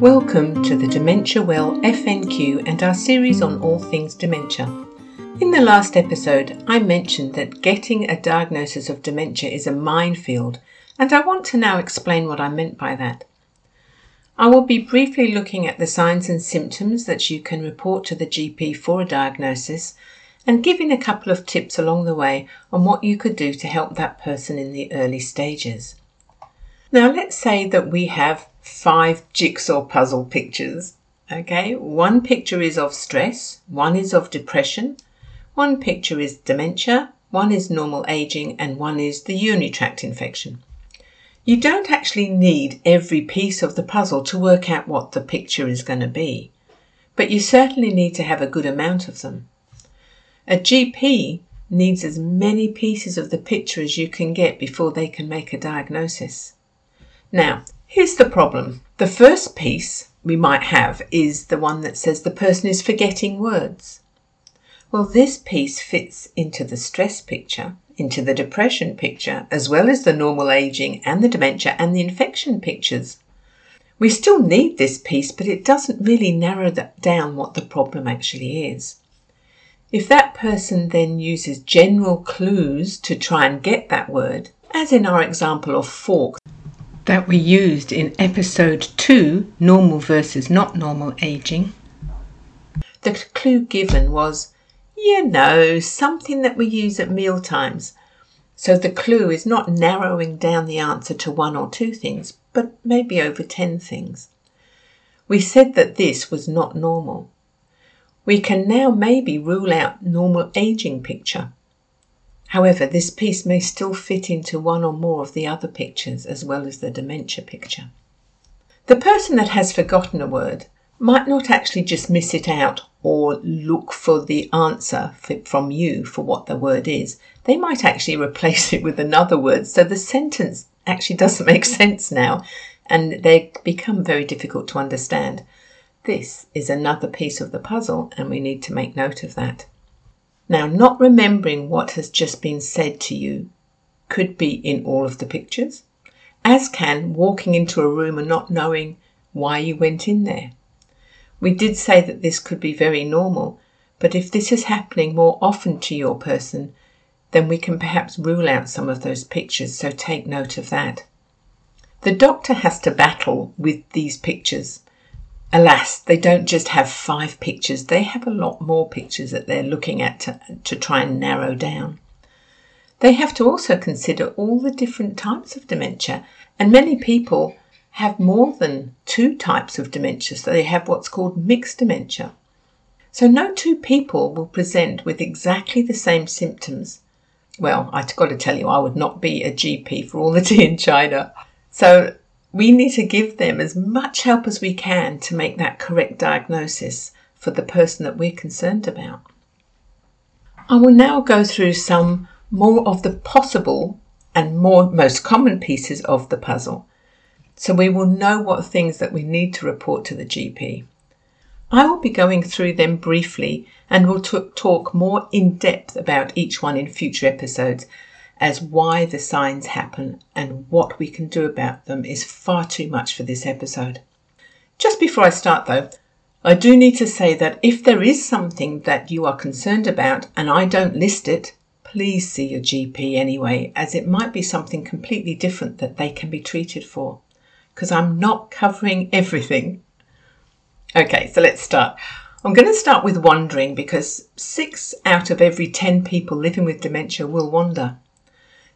Welcome to the Dementia Well FNQ and our series on all things dementia. In the last episode, I mentioned that getting a diagnosis of dementia is a minefield, and I want to now explain what I meant by that. I will be briefly looking at the signs and symptoms that you can report to the GP for a diagnosis and giving a couple of tips along the way on what you could do to help that person in the early stages. Now, let's say that we have five jigsaw puzzle pictures. Okay, one picture is of stress, one is of depression, one picture is dementia, one is normal aging, and one is the urinary tract infection. You don't actually need every piece of the puzzle to work out what the picture is going to be, but you certainly need to have a good amount of them. A GP needs as many pieces of the picture as you can get before they can make a diagnosis. Now, here's the problem. The first piece we might have is the one that says the person is forgetting words. Well, this piece fits into the stress picture, into the depression picture, as well as the normal aging and the dementia and the infection pictures. We still need this piece, but it doesn't really narrow down what the problem actually is. If that person then uses general clues to try and get that word, as in our example of fork, that we used in episode 2 Normal versus Not Normal Aging. The clue given was, you know, something that we use at meal times. So the clue is not narrowing down the answer to one or two things, but maybe over 10 things. We said that this was not normal. We can now maybe rule out normal aging picture. However, this piece may still fit into one or more of the other pictures as well as the dementia picture. The person that has forgotten a word might not actually just miss it out or look for the answer from you for what the word is. They might actually replace it with another word. So the sentence actually doesn't make sense now and they become very difficult to understand. This is another piece of the puzzle and we need to make note of that. Now, not remembering what has just been said to you could be in all of the pictures, as can walking into a room and not knowing why you went in there. We did say that this could be very normal, but if this is happening more often to your person, then we can perhaps rule out some of those pictures, so take note of that. The doctor has to battle with these pictures alas, they don't just have five pictures, they have a lot more pictures that they're looking at to, to try and narrow down. They have to also consider all the different types of dementia, and many people have more than two types of dementia, so they have what's called mixed dementia. So, no two people will present with exactly the same symptoms. Well, I've got to tell you, I would not be a GP for all the tea in China. So, we need to give them as much help as we can to make that correct diagnosis for the person that we're concerned about. I will now go through some more of the possible and more most common pieces of the puzzle so we will know what things that we need to report to the GP. I will be going through them briefly and will t- talk more in depth about each one in future episodes as why the signs happen and what we can do about them is far too much for this episode. Just before I start though, I do need to say that if there is something that you are concerned about and I don't list it, please see your GP anyway, as it might be something completely different that they can be treated for. Because I'm not covering everything. Okay, so let's start. I'm going to start with wandering because six out of every 10 people living with dementia will wander.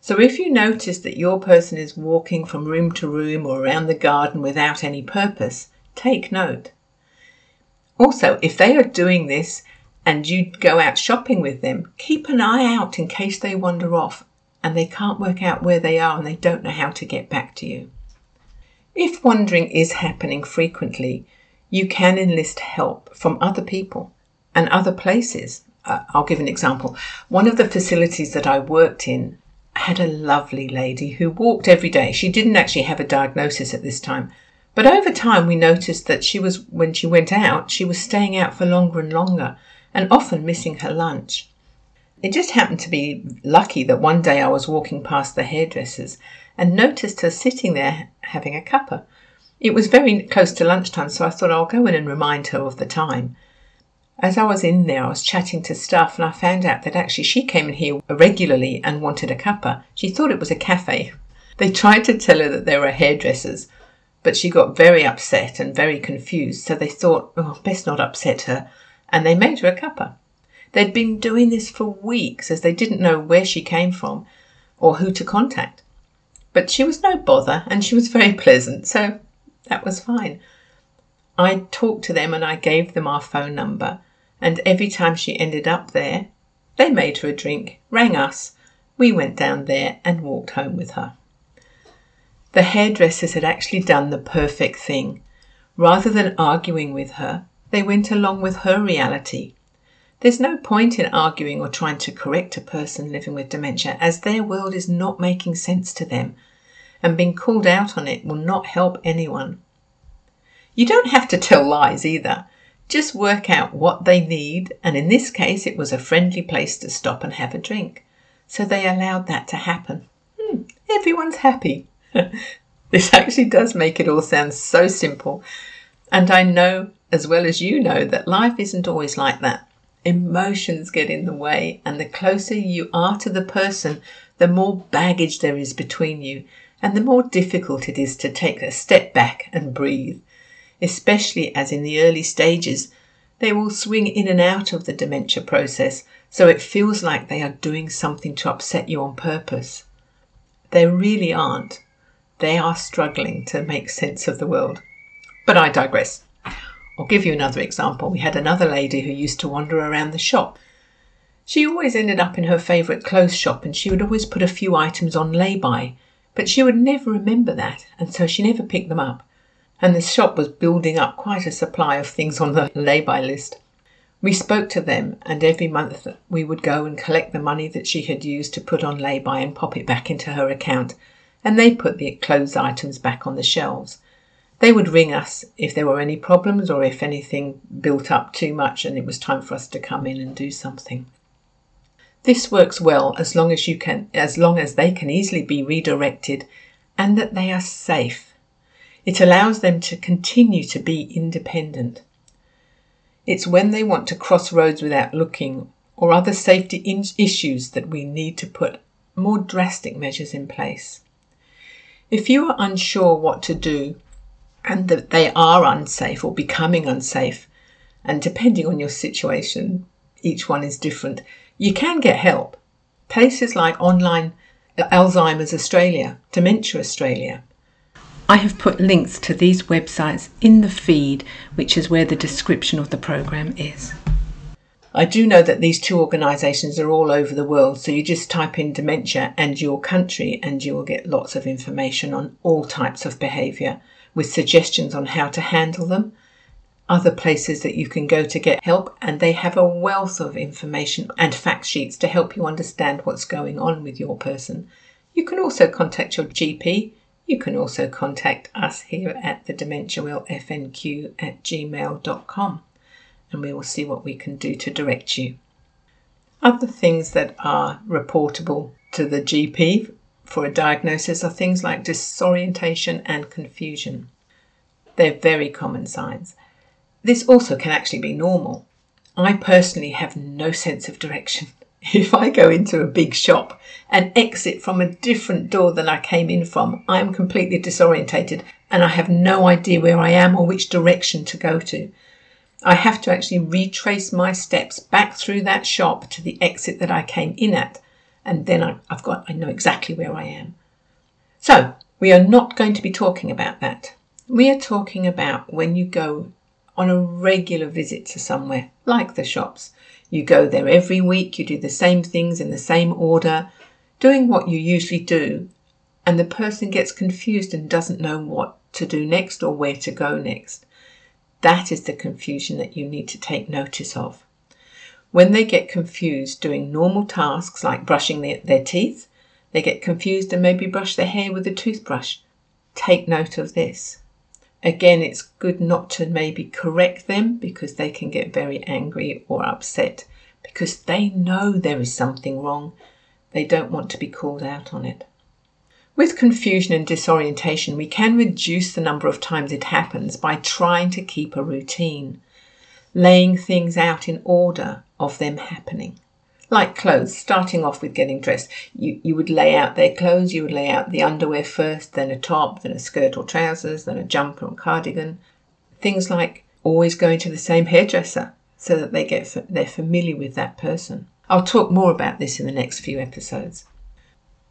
So if you notice that your person is walking from room to room or around the garden without any purpose, take note. Also, if they are doing this and you go out shopping with them, keep an eye out in case they wander off and they can't work out where they are and they don't know how to get back to you. If wandering is happening frequently, you can enlist help from other people and other places. Uh, I'll give an example. One of the facilities that I worked in had a lovely lady who walked every day. She didn't actually have a diagnosis at this time. But over time, we noticed that she was, when she went out, she was staying out for longer and longer and often missing her lunch. It just happened to be lucky that one day I was walking past the hairdressers and noticed her sitting there having a cuppa. It was very close to lunchtime, so I thought I'll go in and remind her of the time. As I was in there, I was chatting to staff and I found out that actually she came in here regularly and wanted a cuppa. She thought it was a cafe. They tried to tell her that they were hairdressers, but she got very upset and very confused, so they thought, oh, best not upset her, and they made her a cuppa. They'd been doing this for weeks as they didn't know where she came from or who to contact. But she was no bother and she was very pleasant, so that was fine. I talked to them and I gave them our phone number, and every time she ended up there, they made her a drink, rang us, we went down there and walked home with her. The hairdressers had actually done the perfect thing. Rather than arguing with her, they went along with her reality there's no point in arguing or trying to correct a person living with dementia as their world is not making sense to them, and being called out on it will not help anyone. You don't have to tell lies either. Just work out what they need, and in this case, it was a friendly place to stop and have a drink. So they allowed that to happen. Hmm, everyone's happy. this actually does make it all sound so simple. And I know, as well as you know, that life isn't always like that emotions get in the way, and the closer you are to the person, the more baggage there is between you, and the more difficult it is to take a step back and breathe, especially as in the early stages they will swing in and out of the dementia process, so it feels like they are doing something to upset you on purpose. They really aren't. They are struggling to make sense of the world. But I digress. I'll give you another example. We had another lady who used to wander around the shop. She always ended up in her favourite clothes shop and she would always put a few items on lay by, but she would never remember that and so she never picked them up. And the shop was building up quite a supply of things on the lay by list. We spoke to them, and every month we would go and collect the money that she had used to put on lay by and pop it back into her account, and they put the clothes items back on the shelves. They would ring us if there were any problems or if anything built up too much and it was time for us to come in and do something. This works well as long as you can as long as they can easily be redirected and that they are safe. It allows them to continue to be independent. It's when they want to cross roads without looking or other safety in- issues that we need to put more drastic measures in place. If you are unsure what to do, and that they are unsafe or becoming unsafe, and depending on your situation, each one is different, you can get help. Places like online Alzheimer's Australia, Dementia Australia. I have put links to these websites in the feed, which is where the description of the program is. I do know that these two organisations are all over the world, so you just type in dementia and your country and you will get lots of information on all types of behaviour with suggestions on how to handle them, other places that you can go to get help, and they have a wealth of information and fact sheets to help you understand what's going on with your person. You can also contact your GP. You can also contact us here at the Dementia Well FNQ at gmail.com and we will see what we can do to direct you. Other things that are reportable to the GP for a diagnosis are things like disorientation and confusion. They're very common signs. This also can actually be normal. I personally have no sense of direction. If I go into a big shop and exit from a different door than I came in from, I am completely disorientated and I have no idea where I am or which direction to go to. I have to actually retrace my steps back through that shop to the exit that I came in at and then I, have got I know exactly where I am. So we are not going to be talking about that. We are talking about when you go on a regular visit to somewhere, like the shops. You go there every week, you do the same things in the same order, doing what you usually do, and the person gets confused and doesn't know what to do next or where to go next. That is the confusion that you need to take notice of. When they get confused doing normal tasks like brushing their, their teeth, they get confused and maybe brush their hair with a toothbrush. Take note of this. Again, it's good not to maybe correct them because they can get very angry or upset because they know there is something wrong. They don't want to be called out on it. With confusion and disorientation, we can reduce the number of times it happens by trying to keep a routine, laying things out in order of them happening. Like clothes, starting off with getting dressed, you, you would lay out their clothes, you would lay out the underwear first, then a top, then a skirt or trousers, then a jumper or cardigan. Things like always going to the same hairdresser so that they get they're familiar with that person. I'll talk more about this in the next few episodes.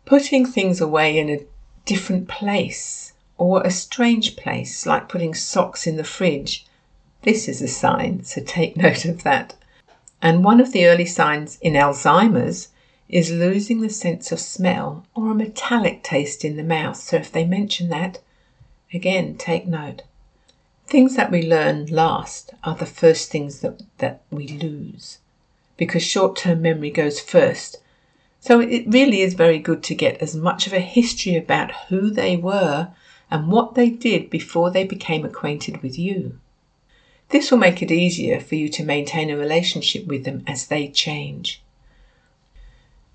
Putting things away in a different place or a strange place, like putting socks in the fridge, this is a sign, so take note of that. And one of the early signs in Alzheimer's is losing the sense of smell or a metallic taste in the mouth. So if they mention that, again, take note. Things that we learn last are the first things that, that we lose because short term memory goes first. So it really is very good to get as much of a history about who they were and what they did before they became acquainted with you. This will make it easier for you to maintain a relationship with them as they change.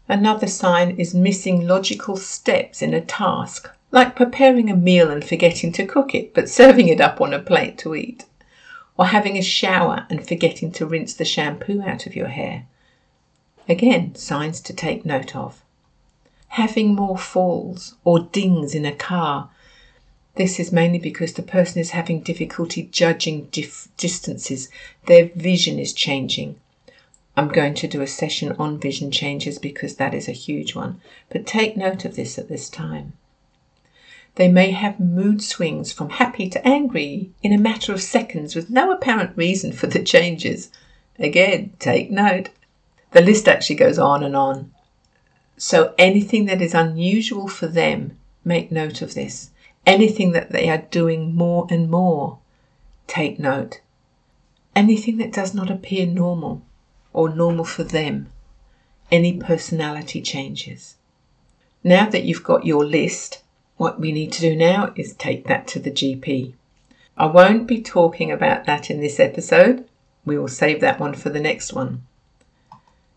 Another sign is missing logical steps in a task, like preparing a meal and forgetting to cook it, but serving it up on a plate to eat or having a shower and forgetting to rinse the shampoo out of your hair. Again, signs to take note of. Having more falls or dings in a car. This is mainly because the person is having difficulty judging dif- distances. Their vision is changing. I'm going to do a session on vision changes because that is a huge one. But take note of this at this time. They may have mood swings from happy to angry in a matter of seconds with no apparent reason for the changes. Again, take note. The list actually goes on and on. So anything that is unusual for them, make note of this. Anything that they are doing more and more, take note. Anything that does not appear normal or normal for them, any personality changes. Now that you've got your list, what we need to do now is take that to the GP. I won't be talking about that in this episode. We will save that one for the next one.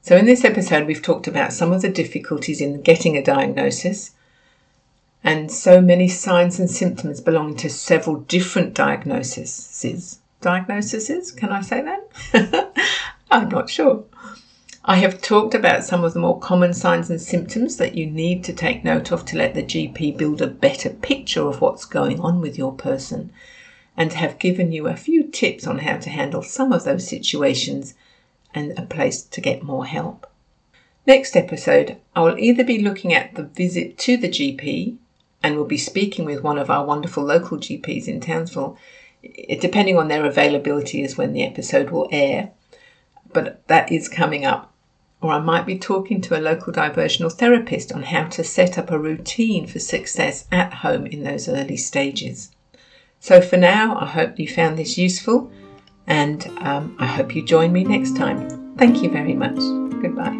So, in this episode, we've talked about some of the difficulties in getting a diagnosis and so many signs and symptoms belonging to several different diagnoses. Diagnoses? Can I say that? I'm not sure. I have talked about some of the more common signs and symptoms that you need to take note of to let the GP build a better picture of what's going on with your person and have given you a few tips on how to handle some of those situations and a place to get more help. Next episode, I will either be looking at the visit to the GP and we'll be speaking with one of our wonderful local GPs in Townsville. Depending on their availability, is when the episode will air but that is coming up. Or I might be talking to a local diversional therapist on how to set up a routine for success at home in those early stages. So for now, I hope you found this useful and um, I hope you join me next time. Thank you very much. Goodbye.